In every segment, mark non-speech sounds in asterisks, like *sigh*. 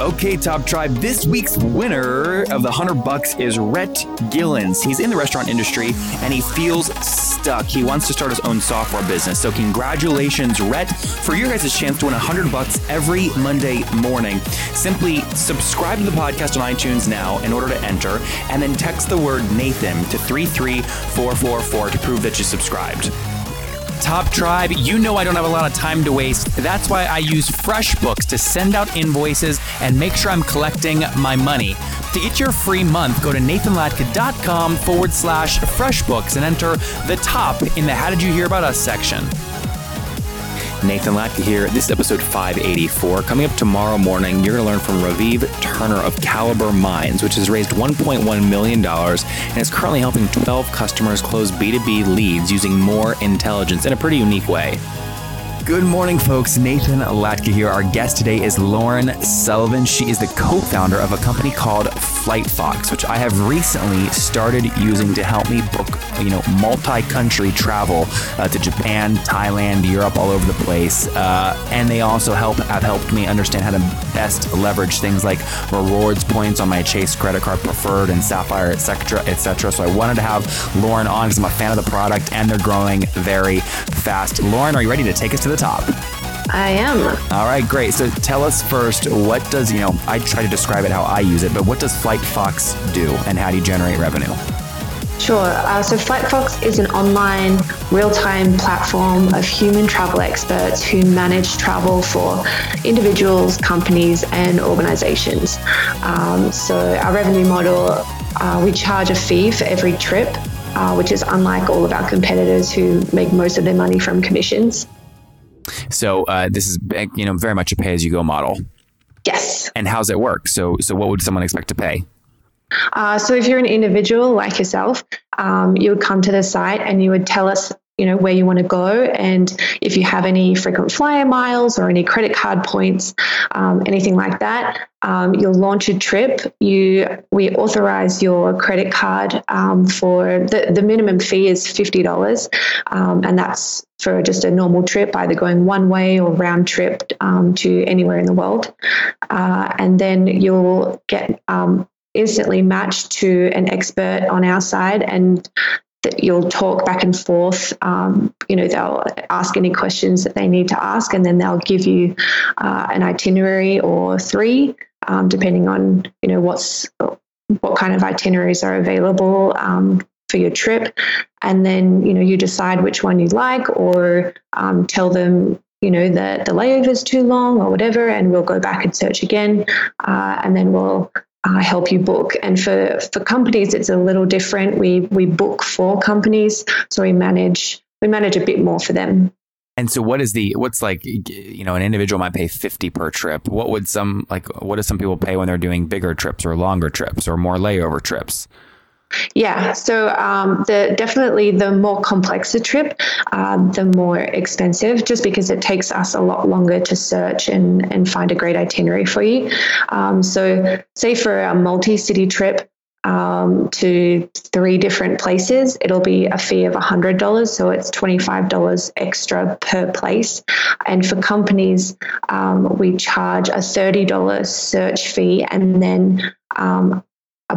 Okay, Top Tribe, this week's winner of the 100 bucks is Rhett Gillens. He's in the restaurant industry and he feels stuck. He wants to start his own software business. So congratulations, Rhett, for your guys' chance to win 100 bucks every Monday morning. Simply subscribe to the podcast on iTunes now in order to enter and then text the word Nathan to 33444 to prove that you subscribed. Top Tribe, you know I don't have a lot of time to waste. That's why I use FreshBooks to send out invoices and make sure I'm collecting my money. To get your free month, go to nathanlatka.com forward slash FreshBooks and enter the top in the How Did You Hear About Us section. Nathan Latka here. This is episode 584. Coming up tomorrow morning, you're going to learn from Raviv Turner of Caliber Minds, which has raised $1.1 million and is currently helping 12 customers close B2B leads using more intelligence in a pretty unique way. Good morning, folks. Nathan Latka here. Our guest today is Lauren Sullivan. She is the co founder of a company called FlightFox, which I have recently started using to help me book, you know, multi country travel uh, to Japan, Thailand, Europe, all over the place. Uh, and they also help have helped me understand how to best leverage things like rewards points on my Chase credit card preferred and Sapphire, etc., etc. So I wanted to have Lauren on because I'm a fan of the product and they're growing very fast. Lauren, are you ready to take us to the top? I am. All right, great. So tell us first, what does, you know, I try to describe it how I use it, but what does FlightFox do and how do you generate revenue? Sure. Uh, so FlightFox is an online real-time platform of human travel experts who manage travel for individuals, companies, and organizations. Um, so our revenue model, uh, we charge a fee for every trip, uh, which is unlike all of our competitors who make most of their money from commissions. So uh, this is you know very much a pay-as-you-go model. Yes. And how's it work? So so what would someone expect to pay? Uh, so if you're an individual like yourself, um, you would come to the site and you would tell us you know where you want to go. And if you have any frequent flyer miles or any credit card points um, anything like that um, you'll launch a trip. You we authorize your credit card um, for the, the minimum fee is $50 um, and that's for just a normal trip either going one way or round trip um, to anywhere in the world. Uh, and then you'll get um, instantly matched to an expert on our side and that you'll talk back and forth. Um, you know, they'll ask any questions that they need to ask, and then they'll give you uh, an itinerary or three, um, depending on you know what's what kind of itineraries are available um, for your trip, and then you know you decide which one you like, or um, tell them you know the the layover is too long or whatever, and we'll go back and search again, uh, and then we'll uh, help you book. And for, for companies, it's a little different. We we book for companies, so we manage we manage a bit more for them. And so, what is the what's like? You know, an individual might pay fifty per trip. What would some like? What do some people pay when they're doing bigger trips or longer trips or more layover trips? Yeah, so um, the definitely the more complex the trip, uh, the more expensive, just because it takes us a lot longer to search and and find a great itinerary for you. Um, so, say for a multi-city trip, um, to three different places, it'll be a fee of $100. So it's $25 extra per place. And for companies, um, we charge a $30 search fee and then um,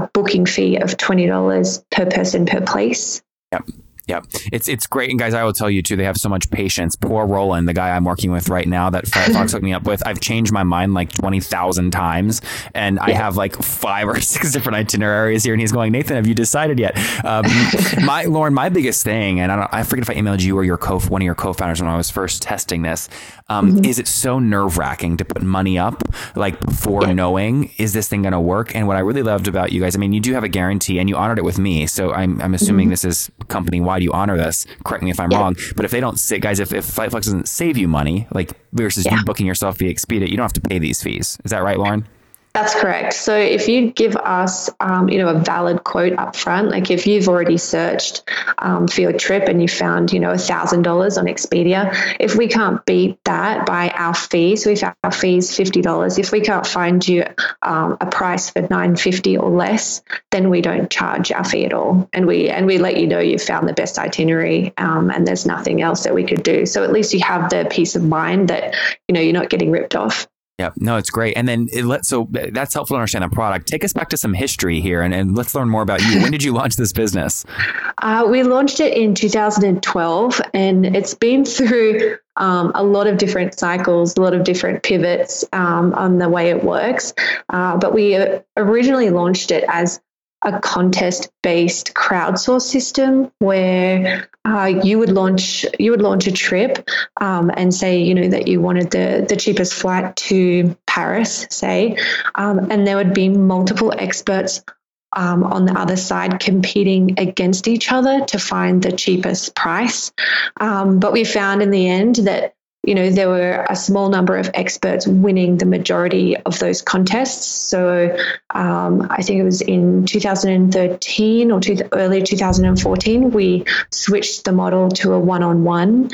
a booking fee of $20 per person per place. Yep. Yeah, it's it's great, and guys, I will tell you too. They have so much patience. Poor Roland, the guy I'm working with right now, that Fox *laughs* hooked me up with. I've changed my mind like twenty thousand times, and I have like five *laughs* or six different itineraries here. And he's going, Nathan, have you decided yet? Um, *laughs* my Lauren, my biggest thing, and I don't, I forget if I emailed you or your co one of your co-founders when I was first testing this. Um, mm-hmm. Is it so nerve wracking to put money up like before yeah. knowing is this thing going to work? And what I really loved about you guys, I mean, you do have a guarantee, and you honored it with me, so I'm I'm assuming mm-hmm. this is company wide why do you honor this? Correct me if I'm yeah. wrong. But if they don't sit, guys, if, if FlightFox doesn't save you money, like versus yeah. you booking yourself via Expedia, you don't have to pay these fees. Is that right, Lauren? That's correct. So if you give us, um, you know, a valid quote up front, like if you've already searched um, for your trip and you found, you know, a thousand dollars on Expedia, if we can't beat that by our fee, so if our fee is fifty dollars, if we can't find you um, a price for nine fifty or less, then we don't charge our fee at all, and we and we let you know you've found the best itinerary, um, and there's nothing else that we could do. So at least you have the peace of mind that you know you're not getting ripped off. Yeah, no, it's great. And then it let so that's helpful to understand the product. Take us back to some history here, and, and let's learn more about you. when did you launch this business? Uh, we launched it in 2012, and it's been through um, a lot of different cycles, a lot of different pivots um, on the way it works. Uh, but we originally launched it as a contest based crowdsource system where uh, you would launch you would launch a trip um, and say you know that you wanted the the cheapest flight to Paris say um, and there would be multiple experts um, on the other side competing against each other to find the cheapest price. Um, but we found in the end that you know, there were a small number of experts winning the majority of those contests. So um, I think it was in 2013 or early 2014, we switched the model to a one on one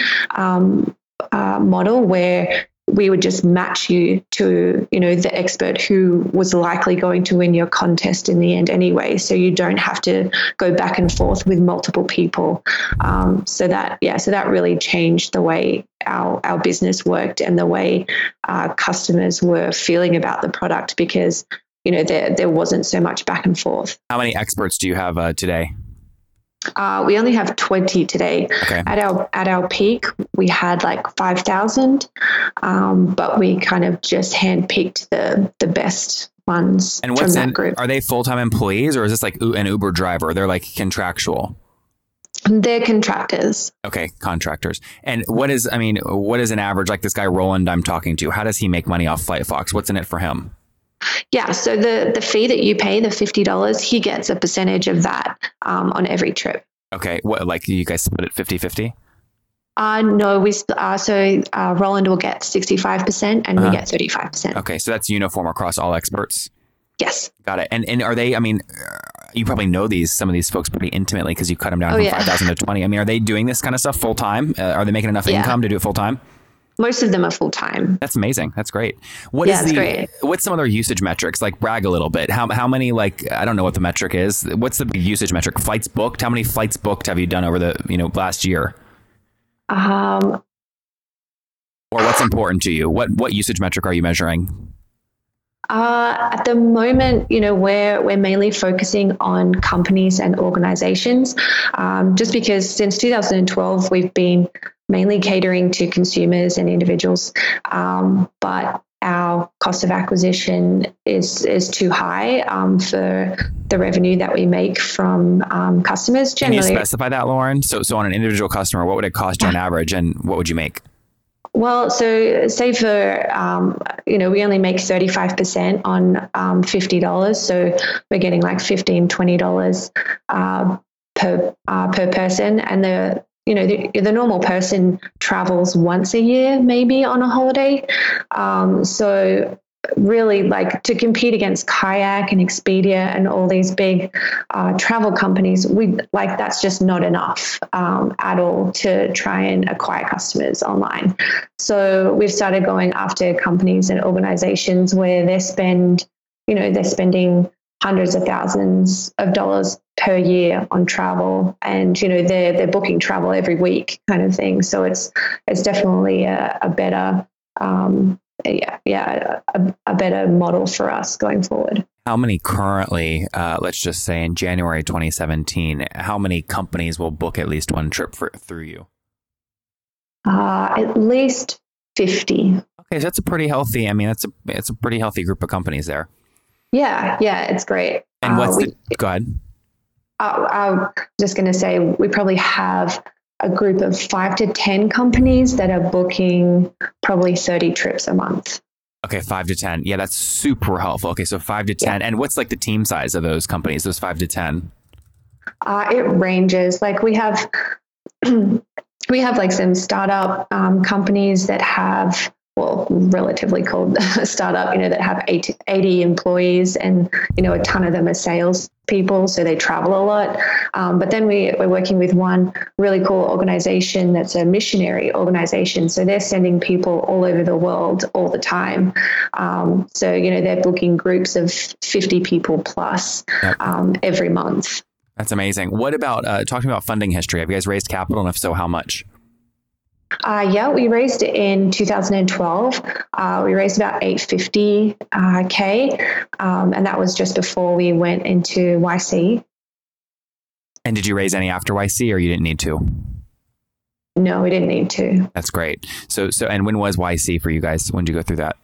model where we would just match you to you know the expert who was likely going to win your contest in the end anyway. So you don't have to go back and forth with multiple people. Um, so that yeah so that really changed the way our our business worked and the way uh, customers were feeling about the product because you know there there wasn't so much back and forth. How many experts do you have uh, today uh, we only have 20 today. Okay. At our at our peak, we had like 5,000, um, but we kind of just handpicked the the best ones and from that in, group. Are they full time employees or is this like an Uber driver? They're like contractual. They're contractors. Okay, contractors. And what is, I mean, what is an average, like this guy Roland I'm talking to, how does he make money off FlightFox? What's in it for him? Yeah, so the the fee that you pay, the fifty dollars, he gets a percentage of that um, on every trip. Okay, what like you guys split it 50-50? Uh, no, we uh, so uh, Roland will get sixty five percent, and uh-huh. we get thirty five percent. Okay, so that's uniform across all experts. Yes. Got it. And and are they? I mean, you probably know these some of these folks pretty intimately because you cut them down oh, from yeah. five thousand to twenty. I mean, are they doing this kind of stuff full time? Uh, are they making enough yeah. income to do it full time? Most of them are full time. That's amazing. That's great. What yeah, is the great. what's some other usage metrics? Like brag a little bit. How how many like I don't know what the metric is. What's the usage metric? Flights booked. How many flights booked have you done over the you know last year? Um. Or what's important to you? What what usage metric are you measuring? Uh, at the moment, you know, we're we're mainly focusing on companies and organizations, um, just because since 2012 we've been mainly catering to consumers and individuals, um, but our cost of acquisition is is too high um, for the revenue that we make from um, customers. Generally, can you specify that, Lauren? So, so on an individual customer, what would it cost you on average, and what would you make? Well, so say for um, you know we only make thirty five percent on um, fifty dollars, so we're getting like $15, 20 dollars uh, per uh, per person, and the you know the, the, normal person travels once a year maybe on a holiday, um, so really like to compete against kayak and expedia and all these big uh, travel companies we like that's just not enough um, at all to try and acquire customers online. So we've started going after companies and organizations where they spend you know they're spending hundreds of thousands of dollars per year on travel and you know they're they're booking travel every week kind of thing. So it's it's definitely a, a better um, yeah, yeah, a, a, better model for us going forward. How many currently, uh, let's just say in January 2017, how many companies will book at least one trip for, through you? Uh, at least 50. Okay, so that's a pretty healthy, I mean, that's a, it's a pretty healthy group of companies there. Yeah, yeah, it's great. And what's uh, we, the, go ahead. Uh, I'm just going to say we probably have a group of five to 10 companies that are booking probably 30 trips a month. Okay, five to 10. Yeah, that's super helpful. Okay, so five to 10. Yeah. And what's like the team size of those companies, those five to 10? Uh, it ranges. Like we have, *clears throat* we have like some startup um, companies that have well, relatively called *laughs* startup, you know, that have 80, 80, employees and, you know, a ton of them are sales people, so they travel a lot. Um, but then we, we're working with one really cool organization that's a missionary organization. So they're sending people all over the world all the time. Um, so, you know, they're booking groups of 50 people plus um, every month. That's amazing. What about uh, talking about funding history? Have you guys raised capital, and if so, how much? Uh, yeah, we raised it in 2012. Uh, we raised about 850k, uh, um, and that was just before we went into YC. And did you raise any after YC, or you didn't need to? No, we didn't need to. That's great. So, so, and when was YC for you guys? When did you go through that?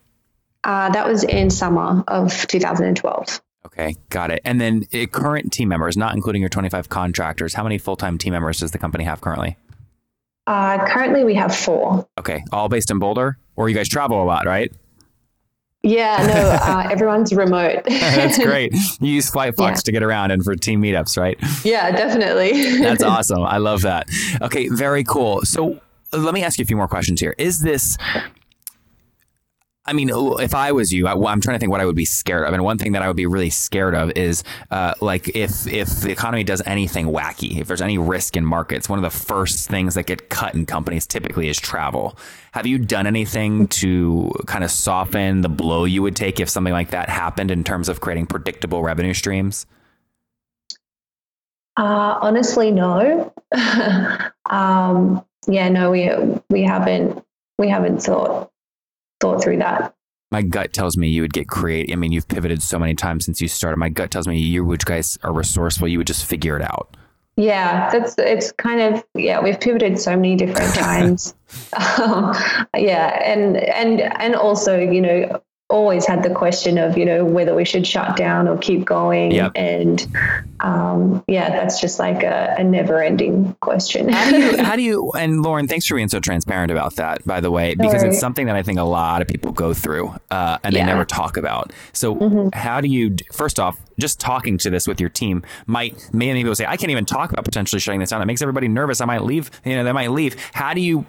Uh, that was in summer of 2012. Okay, got it. And then uh, current team members, not including your 25 contractors, how many full time team members does the company have currently? Uh, currently, we have four. Okay, all based in Boulder, or you guys travel a lot, right? Yeah, no, *laughs* uh, everyone's remote. *laughs* That's *laughs* great. You use FlightFox yeah. to get around and for team meetups, right? Yeah, definitely. That's awesome. I love that. Okay, very cool. So let me ask you a few more questions here. Is this I mean, if I was you, I, am trying to think what I would be scared of. And one thing that I would be really scared of is uh, like if if the economy does anything wacky, if there's any risk in markets, one of the first things that get cut in companies typically is travel. Have you done anything to kind of soften the blow you would take if something like that happened in terms of creating predictable revenue streams? Uh, honestly, no. *laughs* um, yeah, no, we we haven't we haven't thought thought through that. My gut tells me you would get creative. I mean, you've pivoted so many times since you started. My gut tells me you would guys are resourceful. You would just figure it out. Yeah, that's it's kind of yeah. We've pivoted so many different *laughs* times. *laughs* um, yeah, and and and also you know always had the question of you know whether we should shut down or keep going. Yep. and um, yeah that's just like a, a never ending question. How, do you, *laughs* how do you and lauren thanks for being so transparent about that by the way because it's something that i think a lot of people go through uh, and yeah. they never talk about. So mm-hmm. how do you first off just talking to this with your team might many people say i can't even talk about potentially shutting this down. It makes everybody nervous. I might leave you know they might leave. How do you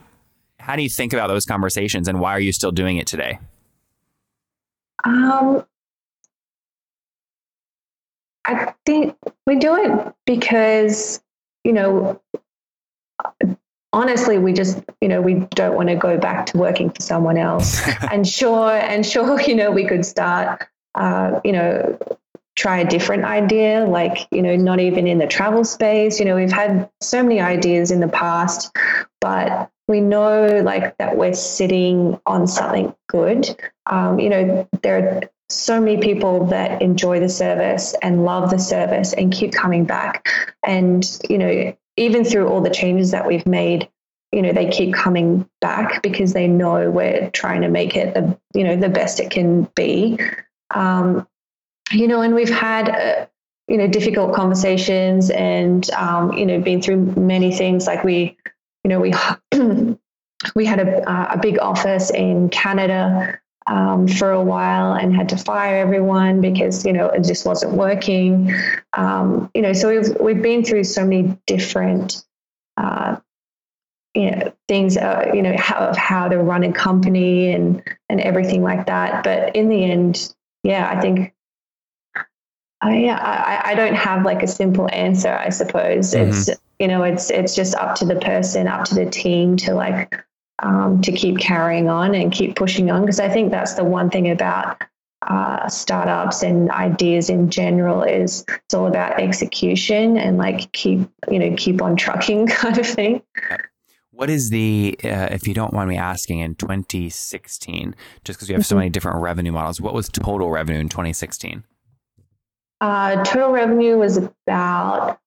how do you think about those conversations and why are you still doing it today um, I think we do it because, you know, honestly, we just, you know, we don't want to go back to working for someone else. *laughs* and sure, and sure, *laughs* you know, we could start, uh, you know, try a different idea, like, you know, not even in the travel space. You know, we've had so many ideas in the past, but we know like that we're sitting on something good. Um, you know, there are so many people that enjoy the service and love the service and keep coming back. And, you know, even through all the changes that we've made, you know, they keep coming back because they know we're trying to make it the, you know, the best it can be. Um, you know, and we've had, uh, you know, difficult conversations and, um, you know, been through many things like we, you know, we *clears throat* we had a, a big office in Canada um, for a while and had to fire everyone because you know it just wasn't working. Um, you know, so we've we've been through so many different. Uh, you know things uh, you know how of how to run a company and and everything like that but in the end yeah i think I, yeah, I, I don't have like a simple answer. I suppose mm-hmm. it's you know it's it's just up to the person up to the team to like um, to keep carrying on and keep pushing on. Because i think that's the one thing about uh, startups and ideas in general is it's all about execution and like keep you know keep on trucking *laughs* kind of thing. What is the uh, if you don't mind me asking in 2016 just because we have so mm-hmm. many different revenue models what was total revenue in 2016 uh, total revenue was about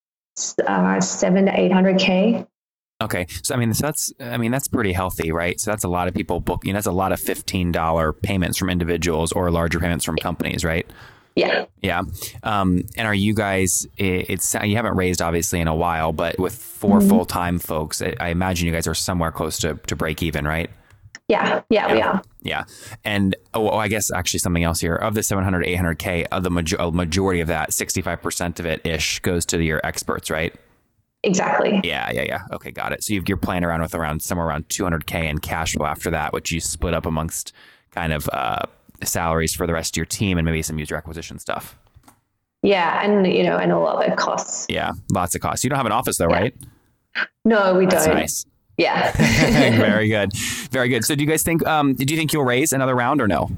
uh, seven to eight hundred k. Okay, so I mean, so that's I mean that's pretty healthy, right? So that's a lot of people book. You know, that's a lot of fifteen dollar payments from individuals or larger payments from companies, right? Yeah. Yeah. Um, and are you guys? It's you haven't raised obviously in a while, but with 4 mm-hmm. full time folks, I, I, imagine you guys are somewhere close to to break even, right? Yeah, yeah, yeah, we are. Yeah. And oh, oh, I guess actually something else here. Of the 700, 800K, of the major- majority of that, 65% of it ish goes to your experts, right? Exactly. Yeah, yeah, yeah. Okay, got it. So you've, you're playing around with around somewhere around 200k in cash flow after that, which you split up amongst kind of uh, salaries for the rest of your team and maybe some user acquisition stuff. Yeah, and you know, and a all other costs. Yeah, lots of costs. You don't have an office though, Yeah. right? No, we That's don't. nice. Yeah. *laughs* *laughs* Very good. Very good. So do you guys think um do you think you'll raise another round or no?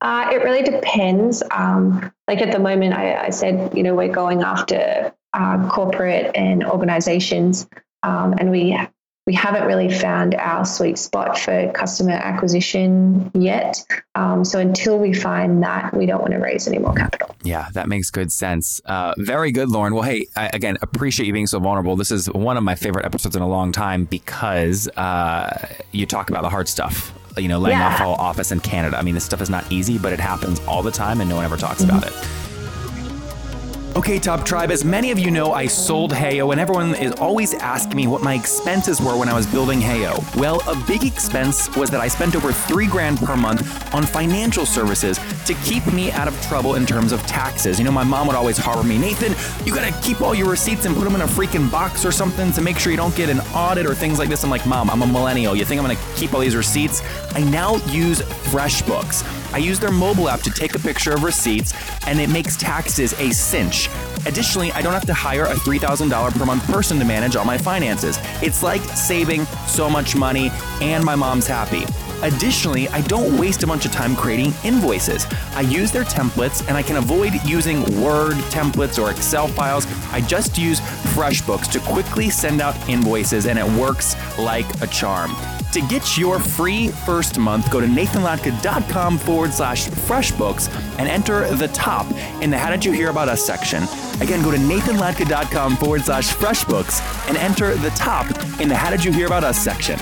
Uh, it really depends. Um, like at the moment, I, I said, you know, we're going after uh, corporate and organizations, um, and we we haven't really found our sweet spot for customer acquisition yet. Um, so until we find that, we don't want to raise any more capital. Yeah, that makes good sense. Uh, very good, Lauren. Well, hey, I, again, appreciate you being so vulnerable. This is one of my favorite episodes in a long time because uh, you talk about the hard stuff. You know, laying Yeah. off all office in Canada. I mean, this stuff is not easy, but it happens all the time, and no one ever talks Mm-hmm. about it. Okay, Top Tribe, as many of you know, I sold Heyo, and everyone is always asking me what my expenses were when I was building Heyo. Well, a big expense was that I spent over three grand per month on financial services to keep me out of trouble in terms of taxes. You know, my mom would always harbor me, Nathan, you gotta keep all your receipts and put them in a freaking box or something to make sure you don't get an audit or things like this. I'm like, Mom, I'm a millennial. You think I'm gonna keep all these receipts? I now use FreshBooks. I use their mobile app to take a picture of receipts, and it makes taxes a cinch. Additionally, I don't have to hire a $3,000 per month person to manage all my finances. It's like saving so much money, and my mom's happy. Additionally, I don't waste a bunch of time creating invoices. I use their templates and I can avoid using Word templates or Excel files. I just use FreshBooks to quickly send out invoices and it works like a charm. To get your free first month, go to nathanlatka.com forward slash freshbooks and enter the top in the How Did You Hear About Us section. Again, go to nathanlatka.com forward slash freshbooks and enter the top in the How Did You Hear About Us section.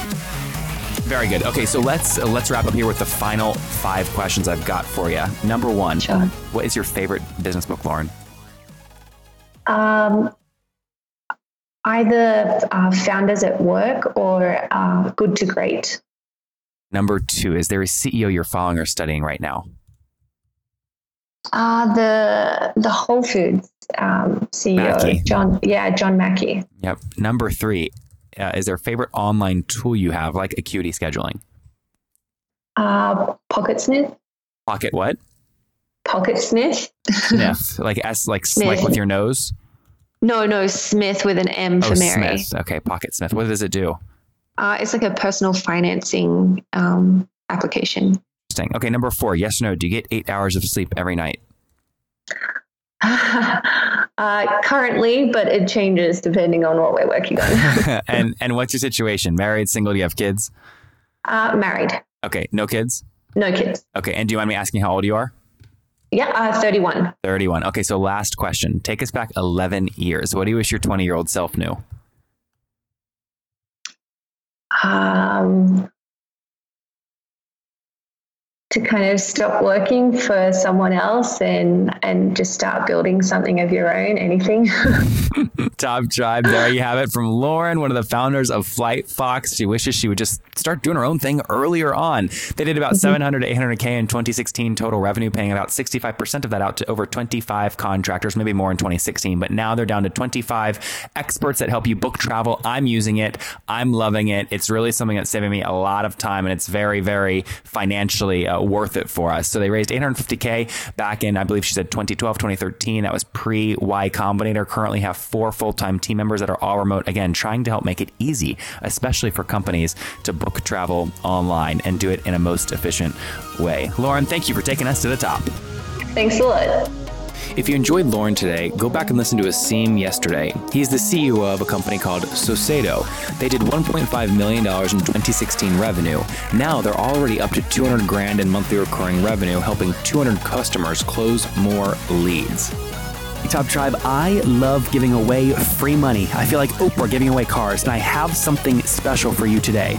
Very good. Okay, so let's uh, let's wrap up here with the final five questions I've got for you. Number one, Sure. what is your favorite business book, Lauren? Um, either uh, founders at work or uh, good to great. Number two, is there a CEO you're following or studying right now? Uh, the the Whole Foods um, CEO, Mackey. John. Yeah, John Mackey. Yep. Number three, uh, is there a favorite online tool you have, like Acuity Scheduling? Uh, Pocket Smith. Pocket what? Pocket Smith. Sniff, like S, like s- like with your nose. No, no, Smith with an M for oh, Mary. Smith. Okay, Pocket Smith. What does it do? Uh, it's like a personal financing um, application. Interesting. Okay, number four, yes or no? Do you get eight hours of sleep every night? *laughs* uh, currently, but it changes depending on what we're working on. *laughs* and and what's your situation? Married, single? Do you have kids? uh, married, Okay, no kids. no kids. Okay, and do you mind me asking how old you are? Yeah, uh, 31. 31. Okay, so last question. Take us back 11 years. What do you wish your 20 year old self knew? Um, to kind of stop working for someone else and and just start building something of your own. Anything. *laughs* Top Tribe. There you have it from Lauren, one of the founders of Flight Fox. She wishes she would just start doing her own thing earlier on. They did about 700 to 800K in 2016 total revenue, paying about 65% of that out to over 25 contractors, maybe more in 2016. But now they're down to 25 experts that help you book travel. I'm using it. I'm loving it. It's really something that's saving me a lot of time and it's very, very financially uh, worth it for us. So they raised 850K back in, I believe she said 2012, 2013. That was pre Y Combinator. Currently have four full time team members that are all remote. Again, trying to help make it easy, especially for companies to book travel online and do it in a most efficient way. Lauren, thank you for taking us to the top. Thanks a lot. If you enjoyed Lauren today, go back and listen to Aseem yesterday. He's the CEO of a company called Socedo. They did $1.5 million in 2016 revenue. Now they're already up to 200 grand in monthly recurring revenue, helping 200 customers close more leads. Top Tribe, I love giving away free money. I feel like Oprah giving away cars, and I have something special for you today.